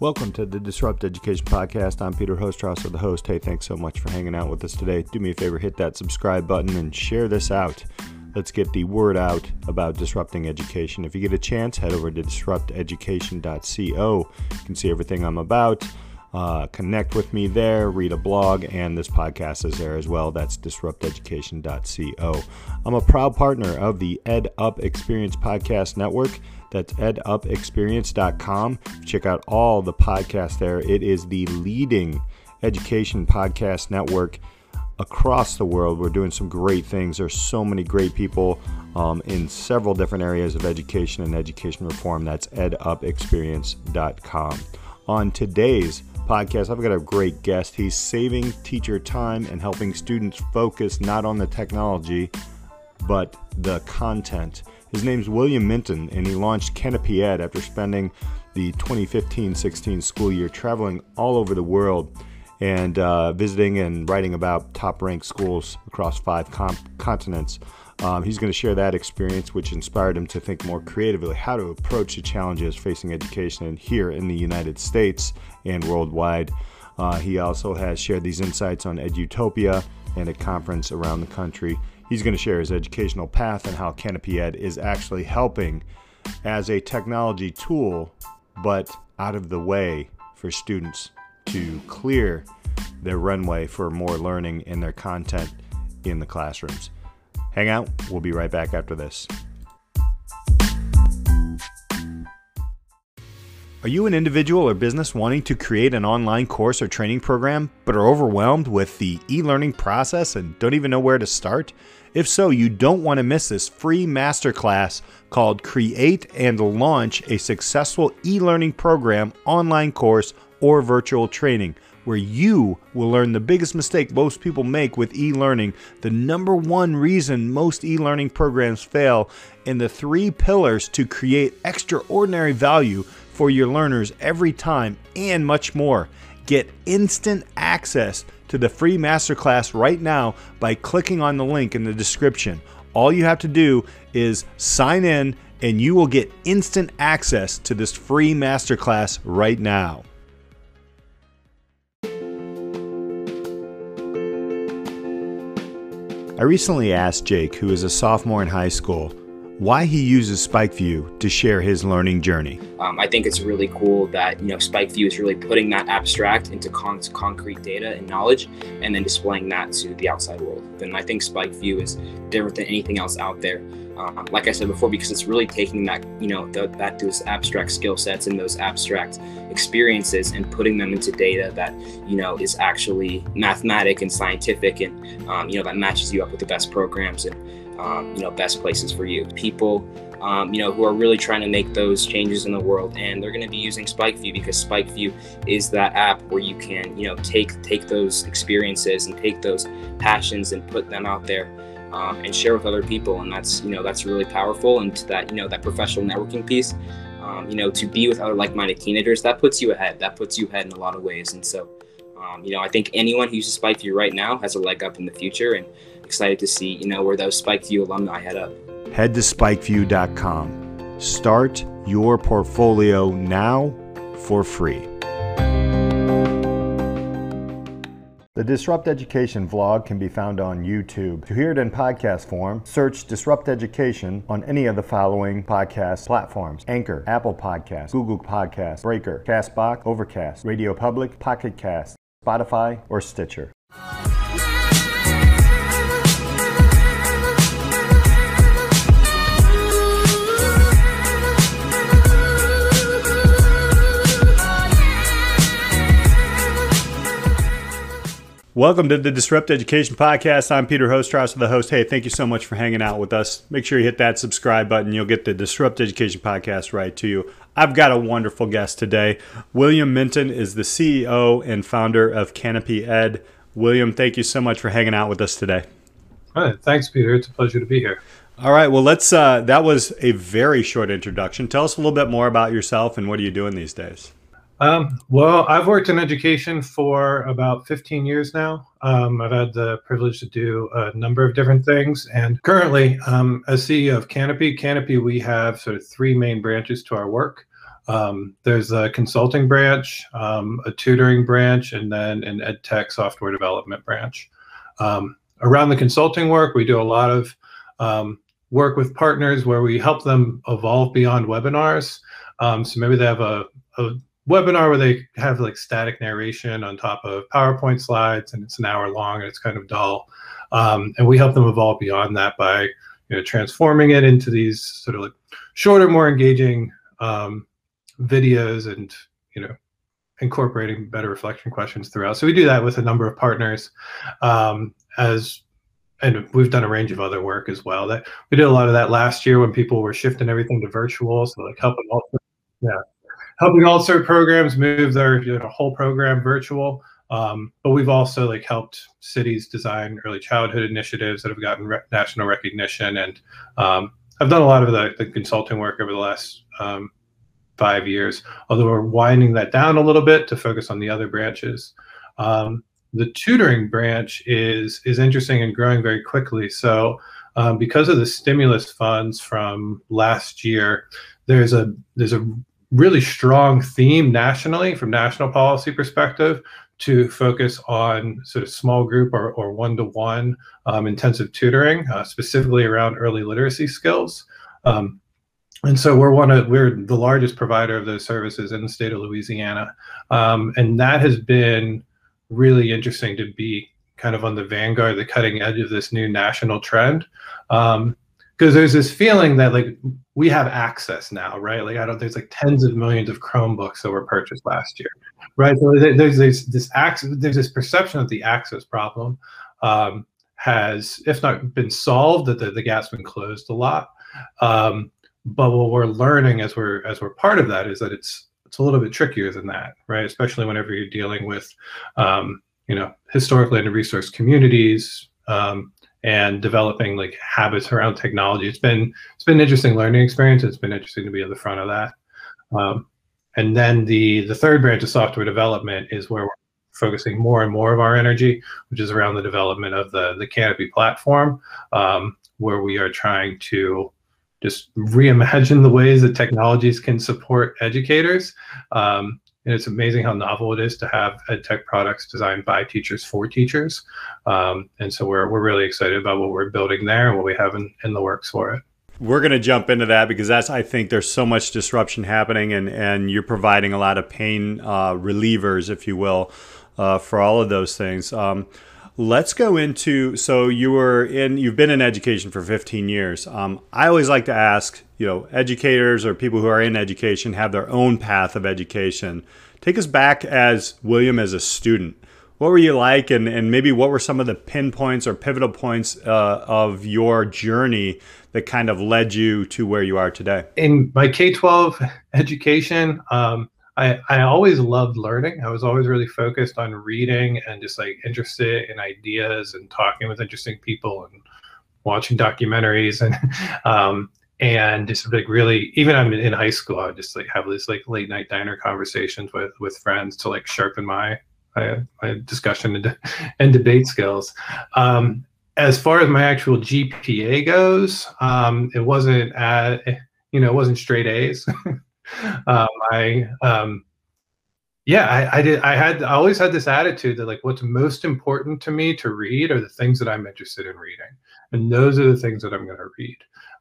Welcome to the Disrupt Education Podcast. I'm Peter Hostrawser, the host. Hey, thanks so much for hanging out with us today. Do me a favor, hit that subscribe button and share this out. Let's get the word out about disrupting education. If you get a chance, head over to disrupteducation.co. You can see everything I'm about. Uh, connect with me there, read a blog, and this podcast is there as well. That's disrupteducation.co. I'm a proud partner of the Ed Up Experience Podcast Network. That's edupexperience.com. Check out all the podcasts there. It is the leading education podcast network across the world. We're doing some great things. There's so many great people um, in several different areas of education and education reform. That's edupexperience.com. On today's podcast, I've got a great guest. He's saving teacher time and helping students focus not on the technology, but the content. His name's William Minton, and he launched Canopy Ed after spending the 2015 16 school year traveling all over the world and uh, visiting and writing about top ranked schools across five continents. Um, he's going to share that experience, which inspired him to think more creatively how to approach the challenges facing education here in the United States and worldwide. Uh, he also has shared these insights on Edutopia and a conference around the country. He's going to share his educational path and how Canopy Ed is actually helping as a technology tool, but out of the way for students to clear their runway for more learning in their content in the classrooms. Hang out, we'll be right back after this. Are you an individual or business wanting to create an online course or training program, but are overwhelmed with the e learning process and don't even know where to start? If so, you don't want to miss this free masterclass called Create and Launch a Successful E Learning Program online course or virtual training, where you will learn the biggest mistake most people make with e learning, the number one reason most e learning programs fail, and the three pillars to create extraordinary value for your learners every time, and much more. Get instant access to the free masterclass right now by clicking on the link in the description. All you have to do is sign in, and you will get instant access to this free masterclass right now. I recently asked Jake, who is a sophomore in high school, why he uses SpikeView to share his learning journey. Um, I think it's really cool that you know SpikeView is really putting that abstract into con- concrete data and knowledge, and then displaying that to the outside world. And I think SpikeView is different than anything else out there. Um, like I said before, because it's really taking that you know the, that those abstract skill sets and those abstract experiences and putting them into data that you know is actually mathematic and scientific, and um, you know that matches you up with the best programs and um, you know best places for you. People um, you know, who are really trying to make those changes in the world, and they're going to be using SpikeView because SpikeView is that app where you can, you know, take take those experiences and take those passions and put them out there um, and share with other people, and that's you know that's really powerful. And that you know that professional networking piece, um, you know, to be with other like-minded teenagers, that puts you ahead. That puts you ahead in a lot of ways, and so. Um, you know, I think anyone who uses SpikeView right now has a leg up in the future, and excited to see, you know, where those SpikeView alumni head up. Head to spikeview.com. Start your portfolio now for free. The Disrupt Education vlog can be found on YouTube. To hear it in podcast form, search Disrupt Education on any of the following podcast platforms Anchor, Apple Podcasts, Google Podcasts, Breaker, Castbox, Overcast, Radio Public, Pocket Cast, Spotify, or Stitcher. Welcome to the Disrupt Education Podcast. I'm Peter Hostrawser, the host. Hey, thank you so much for hanging out with us. Make sure you hit that subscribe button. You'll get the Disrupt Education Podcast right to you. I've got a wonderful guest today. William Minton is the CEO and founder of Canopy Ed. William, thank you so much for hanging out with us today. All right, thanks, Peter. It's a pleasure to be here. All right, well, let's. Uh, that was a very short introduction. Tell us a little bit more about yourself and what are you doing these days? Um, well, I've worked in education for about 15 years now. Um, I've had the privilege to do a number of different things. And currently, um, as CEO of Canopy, Canopy, we have sort of three main branches to our work. Um, there's a consulting branch, um, a tutoring branch, and then an ed tech software development branch. Um, around the consulting work, we do a lot of work with partners where we help them evolve beyond webinars. So maybe they have a, a webinar where they have like static narration on top of PowerPoint slides and it's an hour long and it's kind of dull. Um, and we help them evolve beyond that by you know transforming it into these sort of like shorter, more engaging um, videos and you know incorporating better reflection questions throughout. So we do that with a number of partners um, as and we've done a range of other work as well. That we did a lot of that last year when people were shifting everything to virtual. So like helping all yeah helping AltCert programs move their you know, whole program virtual. Um, but we've also like helped cities design early childhood initiatives that have gotten re- national recognition, and um, I've done a lot of the, the consulting work over the last um, five years. Although we're winding that down a little bit to focus on the other branches. Um, the tutoring branch is is interesting and growing very quickly. So um, because of the stimulus funds from last year, there's a there's a really strong theme nationally from national policy perspective to focus on sort of small group or, or one-to-one um, intensive tutoring, uh, specifically around early literacy skills. Um, and so we're one of we're the largest provider of those services in the state of Louisiana, um, and that has been really interesting to be kind of on the vanguard, the cutting edge of this new national trend. Um, because there's this feeling that like we have access now, right? Like I don't, there's like tens of millions of Chromebooks that were purchased last year, right? So there's this this access, there's this perception that the access problem um, has, if not been solved, that the, the gap's been closed a lot. Um, but what we're learning as we're as we're part of that is that it's it's a little bit trickier than that, right? Especially whenever you're dealing with, um, you know, historically under resource communities, um, and developing like habits around technology. It's been it's been an interesting learning experience. It's been interesting to be at the front of that. Um, and then the the third branch of software development is where we're focusing more and more of our energy, which is around the development of the the Canopy platform, um, where we are trying to just reimagine the ways that technologies can support educators. Um, and it's amazing how novel it is to have ed tech products designed by teachers for teachers. Um, and so we're, we're really excited about what we're building there and what we have in, in the works for it. We're going to jump into that because that's I think there's so much disruption happening, and and you're providing a lot of pain uh, relievers, if you will, uh, for all of those things. Um, let's go into so you were in you've been in education for 15 years. Um, i always like to ask you know educators or people who are in education have their own path of education. Take us back as william as a student. What were you like and, and maybe what were some of the pinpoints or pivotal points uh, of your journey that kind of led you to where you are today? In my k-12 education um, I, I always loved learning. I was always really focused on reading and just like interested in ideas and talking with interesting people and watching documentaries and um, and just like really even I'm in high school I just like have these like late night diner conversations with with friends to like sharpen my my, my discussion and, and debate skills. Um, as far as my actual GPA goes, um, it wasn't at you know it wasn't straight A's. um, I um, yeah, I, I, did. I had I always had this attitude that like what's most important to me to read are the things that I'm interested in reading, and those are the things that I'm going to read.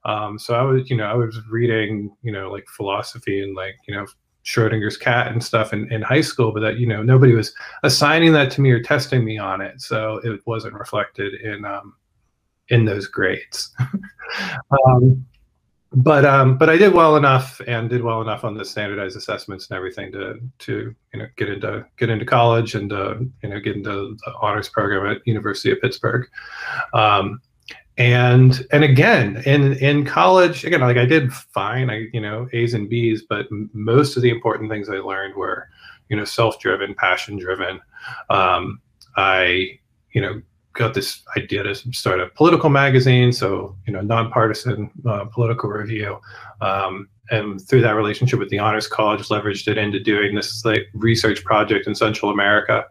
Um, so I was, you know, I was reading, you know, like philosophy and like, you know, Schrodinger's cat and stuff in, in high school, but that, you know, nobody was assigning that to me or testing me on it. So it wasn't reflected in, um, in those grades. um, but um, but I did well enough and did well enough on the standardized assessments and everything to to you know get into get into college and uh, you know get into the honors program at University of Pittsburgh. Um, and and again in in college again like I did fine I you know A's and B's but most of the important things I learned were you know self-driven passion driven um, I you know got this idea to start a political magazine, so you know, nonpartisan uh, political review. Um, and through that relationship with the Honors College, leveraged it into doing this like research project in Central America,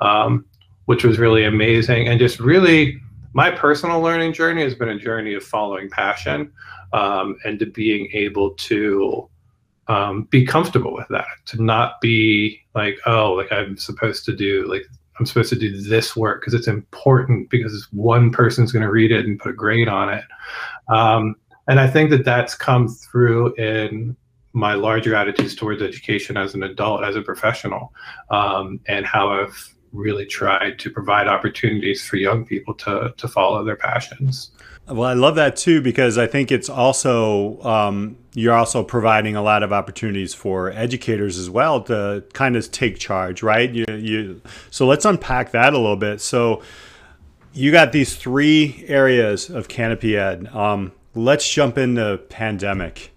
um, which was really amazing. And just really, my personal learning journey has been a journey of following passion um, and to being able to um, be comfortable with that, to not be like, oh, like I'm supposed to do like I'm supposed to do this work because it's important because one person's going to read it and put a grade on it. Um, and I think that that's come through in my larger attitudes towards education as an adult, as a professional, um, and how I've really tried to provide opportunities for young people to to follow their passions. Well, I love that too because I think it's also um, you're also providing a lot of opportunities for educators as well to kind of take charge, right? You, you so let's unpack that a little bit. So you got these three areas of Canopy Ed. Um, let's jump into pandemic.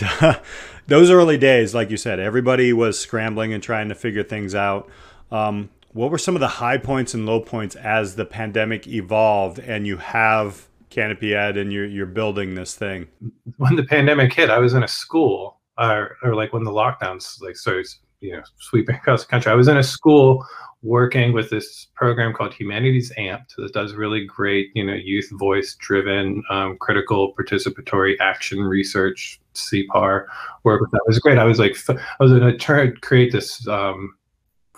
Those early days, like you said, everybody was scrambling and trying to figure things out. Um, what were some of the high points and low points as the pandemic evolved and you have Canopy Ed and you're, you're building this thing? When the pandemic hit, I was in a school, or, or like when the lockdowns like started, you know, sweeping across the country. I was in a school working with this program called Humanities Amped that does really great, you know, youth voice driven, um, critical participatory action research, CPAR work that. Was great. I was like, I was going to create this um,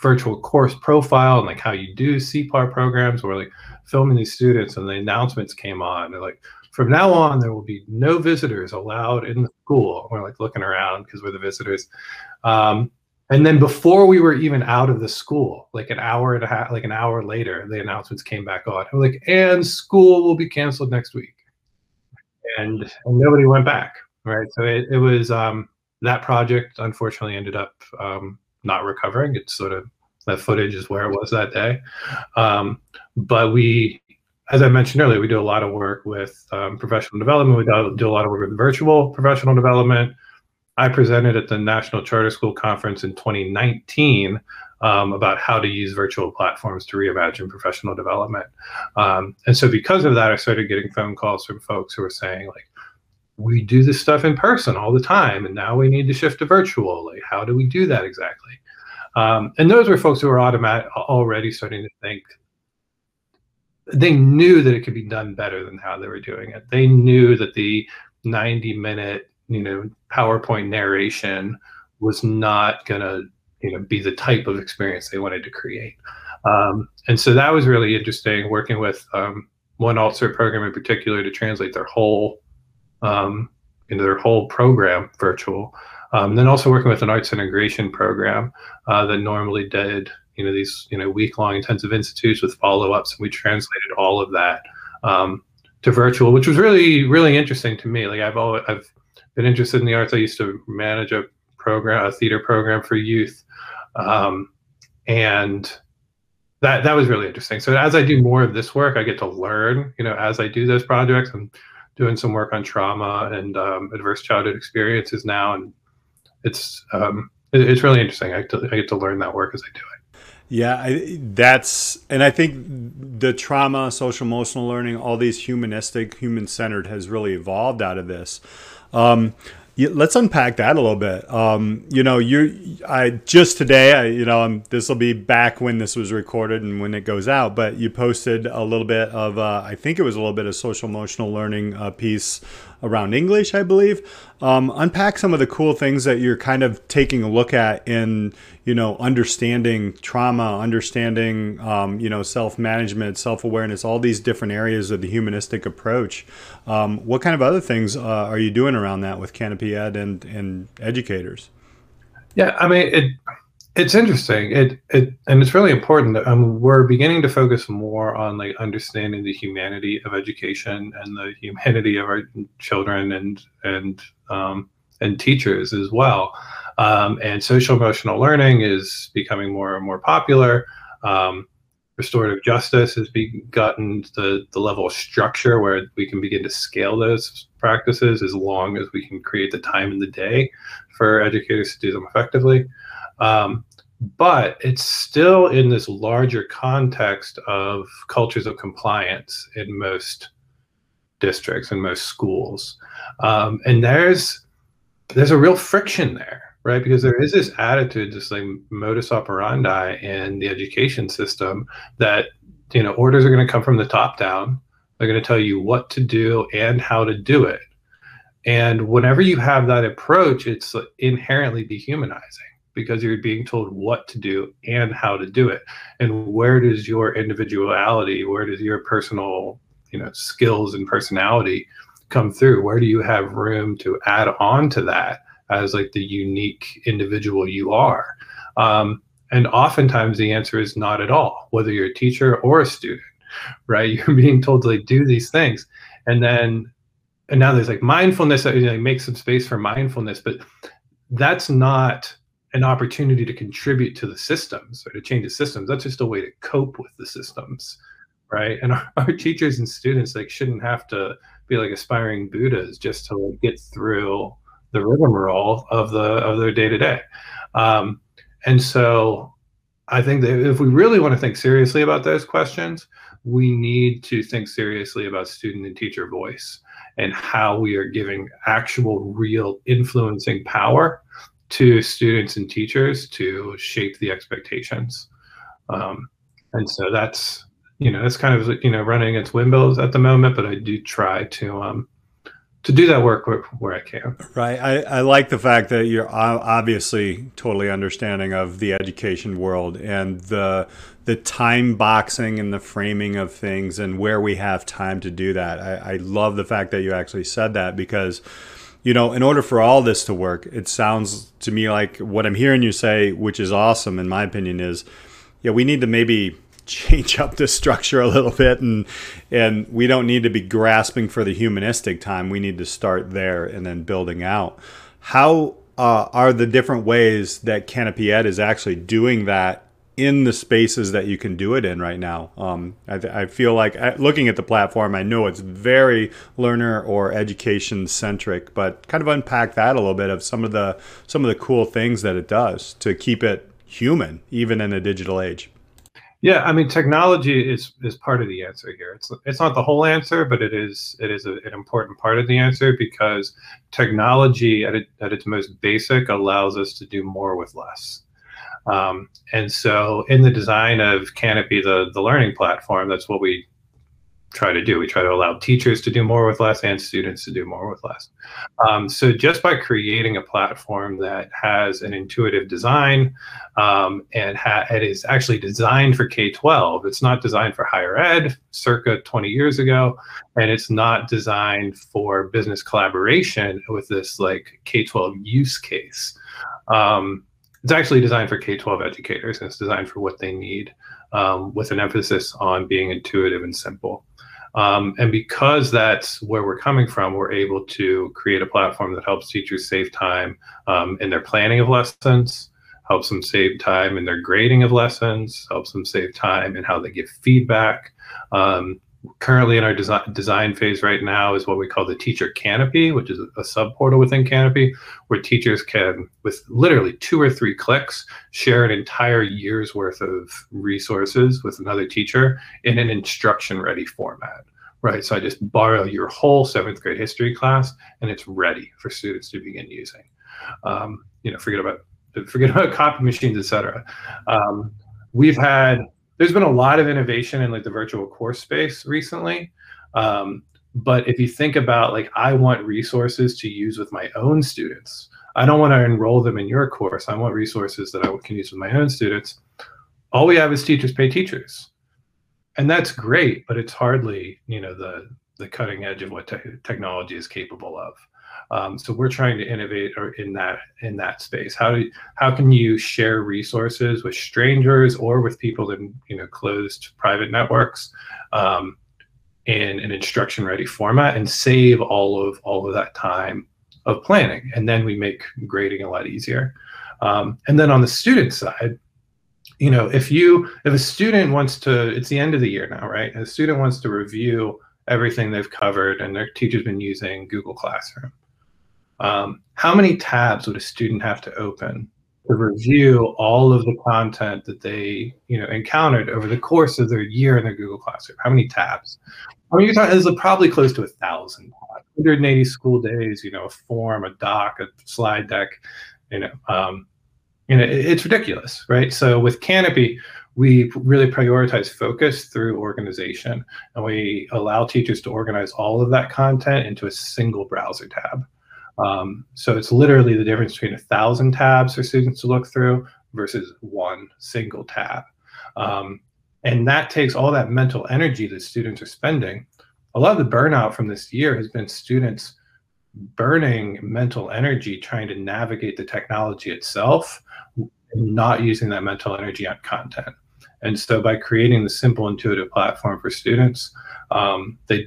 virtual course profile and like how you do CPAR programs. We're like filming these students and the announcements came on. They're like, from now on, there will be no visitors allowed in the school. We're like looking around because we're the visitors. Um, and then before we were even out of the school, like an hour and a half, like an hour later, the announcements came back on. We're like, and school will be canceled next week. And, and nobody went back. Right. So it, it was um, that project unfortunately ended up um, not recovering. It's sort of that footage is where it was that day. Um, but we, as I mentioned earlier, we do a lot of work with um, professional development. We do, a lot of work with virtual professional development. I presented at the National Charter School Conference in 2019 um, about how to use virtual platforms to reimagine professional development. Um, and so, because of that, I started getting phone calls from folks who were saying, like, we do this stuff in person all the time, and now we need to shift to virtual. Like, how do we do that exactly? Um, and those were folks who were automatic already starting to think they knew that it could be done better than how they were doing it. They knew that the 90 minute, you know, PowerPoint narration was not going to, you know, be the type of experience they wanted to create. Um, and so that was really interesting working with um, one AltCert program in particular to translate their whole um, into their whole program virtual. Um, then also working with an arts integration program uh, that normally did you know these you know week long intensive institutes with follow ups, and we translated all of that um, to virtual, which was really really interesting to me. Like I've always I've been interested in the arts. I used to manage a program, a theater program for youth, um, and that that was really interesting. So as I do more of this work, I get to learn. You know, as I do those projects, I'm doing some work on trauma and um, adverse childhood experiences now, and it's um, it, it's really interesting. I get, to, I get to learn that work as I do it. Yeah, I, that's and I think the trauma, social emotional learning, all these humanistic, human centered has really evolved out of this. Um, let's unpack that a little bit. Um, you know, you I just today, I, you know, this will be back when this was recorded and when it goes out. But you posted a little bit of, uh, I think it was a little bit of social emotional learning uh, piece around English, I believe. Um, unpack some of the cool things that you're kind of taking a look at in, you know, understanding trauma, understanding, um, you know, self management, self awareness, all these different areas of the humanistic approach. Um, what kind of other things uh, are you doing around that with Canopy Ed and, and educators? Yeah, I mean, it it's interesting. It it and it's really important. That, um, we're beginning to focus more on like understanding the humanity of education and the humanity of our children and and um, and teachers as well. Um, and social emotional learning is becoming more and more popular. Um, restorative justice has gotten the, the level of structure where we can begin to scale those practices as long as we can create the time in the day for educators to do them effectively. Um, but it's still in this larger context of cultures of compliance in most districts and most schools. Um, and there's there's a real friction there, right? Because there is this attitude, this like modus operandi in the education system that you know orders are going to come from the top down. They're going to tell you what to do and how to do it. and whenever you have that approach, it's inherently dehumanizing because you're being told what to do and how to do it. And where does your individuality, where does your personal, you know, skills and personality come through? Where do you have room to add on to that as like the unique individual you are? Um, and oftentimes the answer is not at all, whether you're a teacher or a student, right? You're being told to like do these things. And then and now there's like mindfulness, you know, make some space for mindfulness, but that's not an opportunity to contribute to the systems or to change the systems. That's just a way to cope with the systems, right? And our, our teachers and students like shouldn't have to be like aspiring Buddhas just to like get through the rigmarole of the of their day to day. And so, I think that if we really want to think seriously about those questions, we need to think seriously about student and teacher voice and how we are giving actual, real influencing power to students and teachers to shape the expectations. Um, and so that's you know that's kind of you know running against windmills at the moment, but I do try to um, to do that work where, where I can. Right. I, I like the fact that you're obviously totally understanding of the education world and the the time boxing and the framing of things and where we have time to do that. I, I love the fact that you actually said that because you know, in order for all this to work, it sounds to me like what I'm hearing you say, which is awesome in my opinion, is yeah, we need to maybe change up the structure a little bit and and we don't need to be grasping for the humanistic time. We need to start there and then building out. How uh, are the different ways that canopy ed is actually doing that in the spaces that you can do it in right now um, I, I, feel like uh, looking at the platform i know it's very learner or education centric but kind of unpack that a little bit of some of the some of the cool things that it does to keep it human even in a digital age yeah, I mean, technology is is part of the answer here. It's it's not the whole answer, but it is it is a, an important part of the answer because technology at it, at its most basic allows us to do more with less. Um, and so, in the design of Canopy, the the learning platform, that's what we try to do. We try to allow teachers to do more with less and students to do more with less. Um, so just by creating a platform that has an intuitive design um, and ha- it is actually designed for K-12, it's not designed for higher ed circa 20 years ago, and it's not designed for business collaboration with this like K-12 use case. Um, it's actually designed for K-12 educators and it's designed for what they need um, with an emphasis on being intuitive and simple. Um, and because that's where we're coming from, we're able to create a platform that helps teachers save time um, in their planning of lessons, helps them save time in their grading of lessons, helps them save time in how they give feedback. Um, currently in our design, design phase right now is what we call the teacher canopy, which is a, sub portal within Canopy, where teachers can, with literally two or three clicks, share an entire year's worth of resources with another teacher in an instruction ready format. Right, so I just borrow your whole seventh grade history class, and it's ready for students to begin using. Um, you know, forget about forget about copy machines, etc. Um, we've had there's been a lot of innovation in like the virtual course space recently. Um, but if you think about like, I want resources to use with my own students. I don't want to enroll them in your course. I want resources that I can use with my own students. All we have is teachers pay teachers, and that's great, but it's hardly you know the the cutting edge of what te technology is capable of. Um, so we're trying to innovate in that in that space. How do how can you share resources with strangers or with people in you know closed private networks um, in an instruction ready format and save all of all of that time of planning, and then we make grading a lot easier. Um, and then on the student side, you know, if you if a student wants to, it's the end of the year now, right? A student wants to review everything they've covered and their teacher's been using Google Classroom. Um, how many tabs would a student have to open to review all of the content that they you know encountered over the course of their year in their Google Classroom? How many tabs? I mean, you're talking is probably close to a thousand. 180 school days, you know, a form, a doc, a slide deck, you know, um, you know, it's ridiculous, right? So with Canopy, we really prioritize focus through organization, and we allow teachers to organize all of that content into a single browser tab Um, so it's literally the difference between a thousand tabs for students to look through versus one single tab. Um, and that takes all that mental energy that students are spending. A lot of the burnout from this year has been students burning mental energy trying to navigate the technology itself not using that mental energy on content. And so by creating the simple, intuitive platform for students, um, they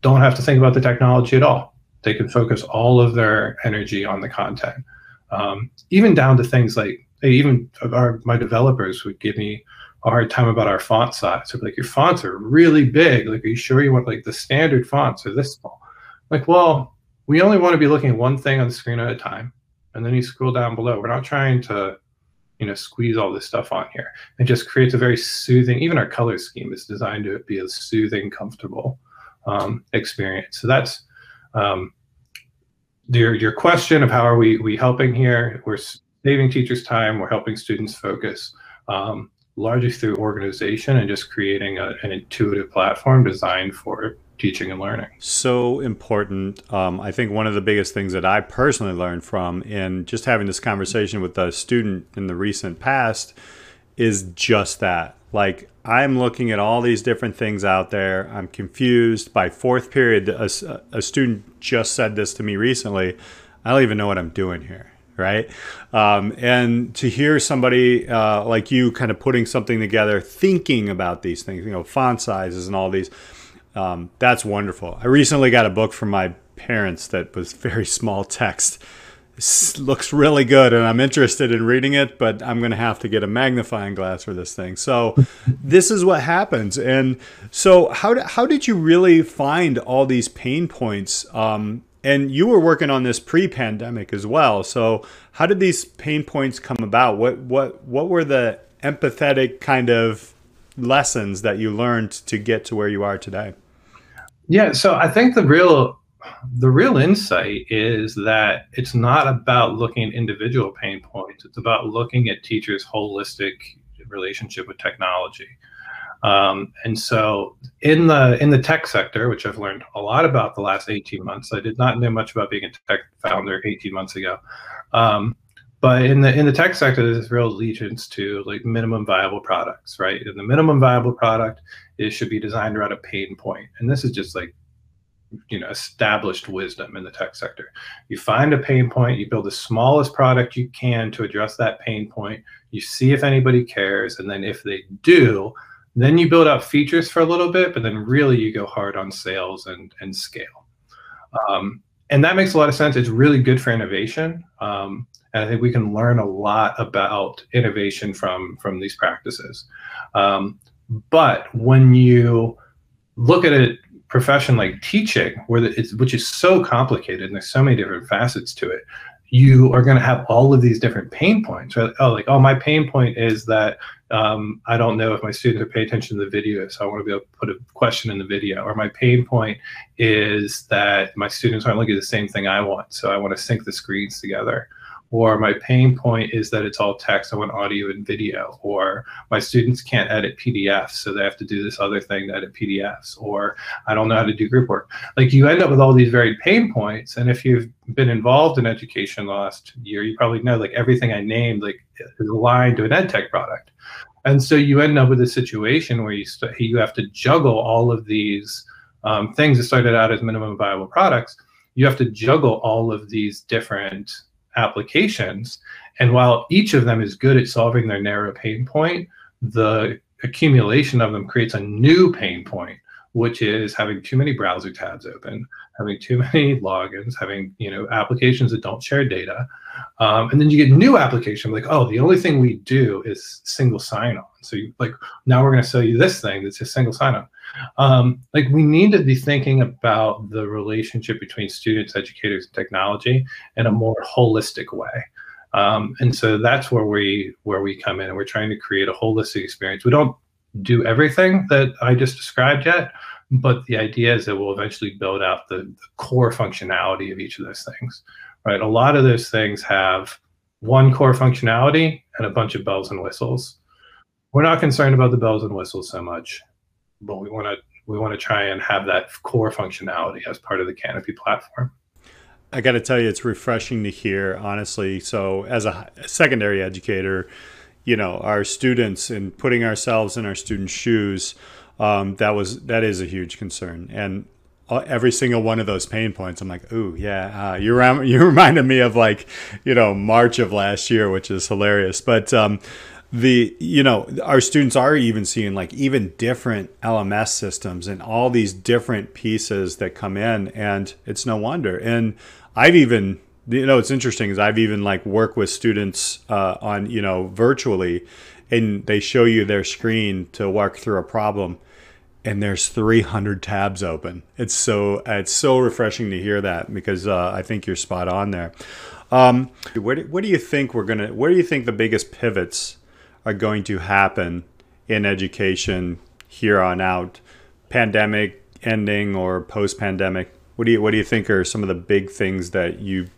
don't have to think about the technology at all. They can focus all of their energy on the content. Um, even down to things like, even our, my developers would give me a hard time about our font size. Like, your fonts are really big. Like, are you sure you want like the standard fonts are this small? Like, well, we only want to be looking at one thing on the screen at a time. And then you scroll down below. We're not trying to you know squeeze all this stuff on here it just creates a very soothing even our color scheme is designed to be a soothing comfortable um, experience so that's um, your your question of how are we we helping here we're saving teachers time we're helping students focus um, largely through organization and just creating a, an intuitive platform designed for teaching and learning. So important. Um, I think one of the biggest things that I personally learned from in just having this conversation with a student in the recent past is just that. Like, I'm looking at all these different things out there. I'm confused. By fourth period, a, a student just said this to me recently. I don't even know what I'm doing here right? Um, and to hear somebody uh, like you kind of putting something together, thinking about these things, you know, font sizes and all these, um, that's wonderful. I recently got a book from my parents that was very small text. Looks really good, and I'm interested in reading it, but I'm going to have to get a magnifying glass for this thing. So, this is what happens. And so, how, how did you really find all these pain points? Um, and you were working on this pre-pandemic as well. So, how did these pain points come about? What what what were the empathetic kind of lessons that you learned to get to where you are today? Yeah, so I think the real the real insight is that it's not about looking at individual pain points. It's about looking at teachers' holistic relationship with technology. Um, and so in the in the tech sector, which I've learned a lot about the last 18 months, I did not know much about being a tech founder 18 months ago. Um, but in the in the tech sector, there's real allegiance to like minimum viable products, right? And the minimum viable product is should be designed around a pain point. And this is just like you know established wisdom in the tech sector. You find a pain point, you build the smallest product you can to address that pain point. You see if anybody cares, and then if they do, then you build out features for a little bit, but then really you go hard on sales and and scale. Um, and that makes a lot of sense. It's really good for innovation. Um, and I think we can learn a lot about innovation from from these practices. Um, but when you look at a profession like teaching, where the, which is so complicated and there's so many different facets to it, you are going to have all of these different pain points. Right? Oh, like oh, my pain point is that um, I don't know if my students are paying attention to the video, so I want to be able to put a question in the video. Or my pain point is that my students aren't looking at the same thing I want, so I want to sync the screens together or my pain point is that it's all text i want audio and video or my students can't edit pdfs so they have to do this other thing to edit pdfs or i don't know how to do group work. Like you end up with all these very pain points and if you've been involved in education last year you probably know like everything i named like is aligned to an ed tech product. And so you end up with a situation where you, st- you have to juggle all of these um, things that started out as minimum viable products. You have to juggle all of these different applications. And while each of them is good at solving their narrow pain point, the accumulation of them creates a new pain point, which is having too many browser tabs open, having too many logins, having you know applications that don't share data, um, and then you get new application like, oh, the only thing we do is single sign-on. So you, like now we're going to sell you this thing that's just single sign-on. Um, like we need to be thinking about the relationship between students, educators, and technology in a more holistic way. Um, and so that's where we where we come in, and we're trying to create a holistic experience. We don't do everything that I just described yet, but the idea is that we'll eventually build out the, the core functionality of each of those things. Right? A lot of those things have one core functionality and a bunch of bells and whistles. We're not concerned about the bells and whistles so much but we want to we want to try and have that core functionality as part of the Canopy platform. I got to tell you, it's refreshing to hear, honestly. So, as a secondary educator, you know, our students and putting ourselves in our students' shoes, um, that was that is a huge concern. And uh, every single one of those pain points, I'm like, ooh, yeah. Uh, you you reminded me of like, you know, March of last year, which is hilarious. But um, the you know our students are even seeing like even different LMS systems and all these different pieces that come in, and it's no wonder. And I've even you know it's interesting is I've even like worked with students uh, on you know virtually, and they show you their screen to work through a problem and there's 300 tabs open. It's so it's so refreshing to hear that because uh, I think you're spot on there. Um, where, do, where do you think we're gonna? Where do you think the biggest pivots are going to happen in education here on out? Pandemic ending or post pandemic? What do you what do you think are some of the big things that you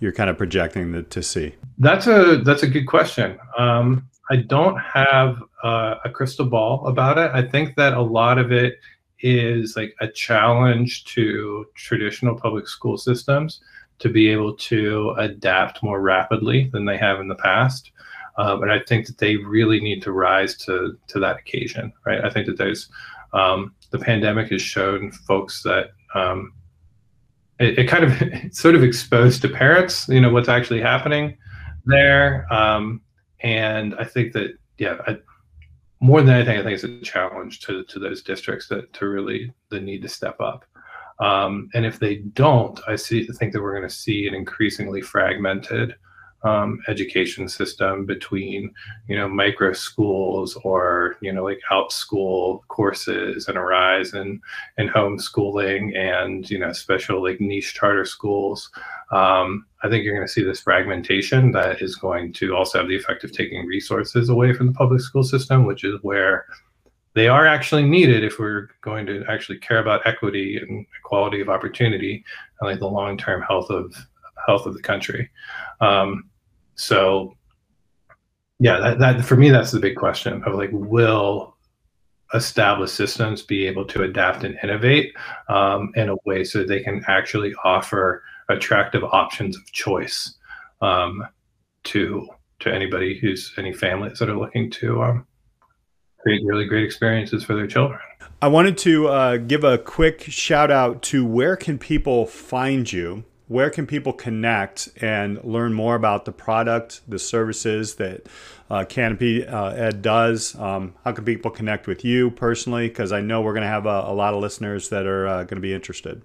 you're kind of projecting the, to see? That's a that's a good question. Um, I don't have uh, a crystal ball about it. I think that a lot of it is like a challenge to traditional public school systems to be able to adapt more rapidly than they have in the past. Um, and I think that they really need to rise to to that occasion, right? I think that there's um, the pandemic has shown folks that um, it, it, kind of sort of exposed to parents, you know, what's actually happening there. Um, and I think that yeah, I, more than anything, I think it's a challenge to to those districts that to really the need to step up. Um, and if they don't, I see think that we're going to see an increasingly fragmented um, education system between you know micro schools or you know like Outschool courses and arise and and homeschooling and you know special like niche charter schools. Um, i think you're going to see this fragmentation that is going to also have the effect of taking resources away from the public school system which is where they are actually needed if we're going to actually care about equity and equality of opportunity and like the long-term health of health of the country. Um, so yeah that, that for me that's the big question of like will established systems be able to adapt and innovate um, in a way so they can actually offer attractive options of choice um, to to anybody who's any families that are looking to um, create really great experiences for their children. I wanted to uh, give a quick shout out to where can people find you where can people connect and learn more about the product, the services that uh, Canopy uh, Ed does? Um, how can people connect with you personally? Because I know we're going to have a, a, lot of listeners that are uh, going to be interested.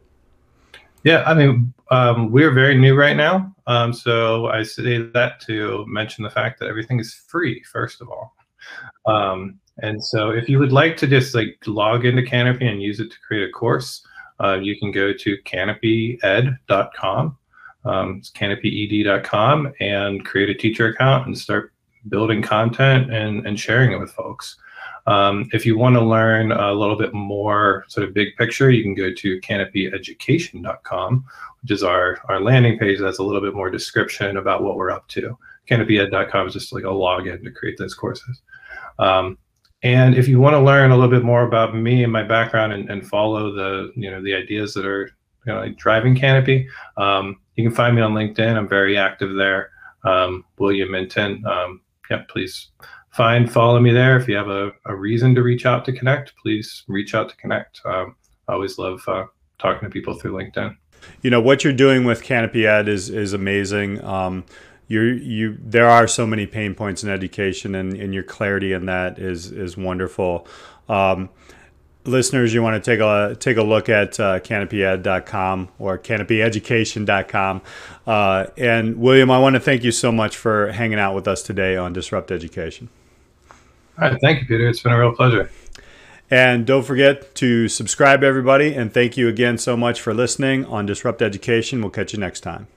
Yeah, I mean, um, we're very new right now. Um, so I say that to mention the fact that everything is free, first of all. Um, and so if you would like to just like log into Canopy and use it to create a course, uh, you can go to canopyed.com. Um, it's canopyed.com and create a teacher account and start building content and, and sharing it with folks. Um, if you want to learn a little bit more sort of big picture, you can go to canopyeducation.com, which is our, our landing page that's a little bit more description about what we're up to. Canopyed.com is just like a login to create those courses. Um, and if you want to learn a little bit more about me and my background and, and follow the you know the ideas that are you know, like driving Canopy, um, you can find me on LinkedIn. I'm very active there. Um, William Minton. Um, yeah, please find follow me there. If you have a, a reason to reach out to connect, please reach out to connect. Um, I always love uh, talking to people through LinkedIn. You know what you're doing with Canopy Ed is is amazing. Um, you you there are so many pain points in education and, and your clarity in that is is wonderful. Um, listeners you want to take a take a look at uh, canopyed.com or canopyeducation.com uh, and william i want to thank you so much for hanging out with us today on disrupt education. All right thank you peter. It's been a real pleasure. And don't forget to subscribe everybody and thank you again so much for listening on disrupt education. We'll catch you next time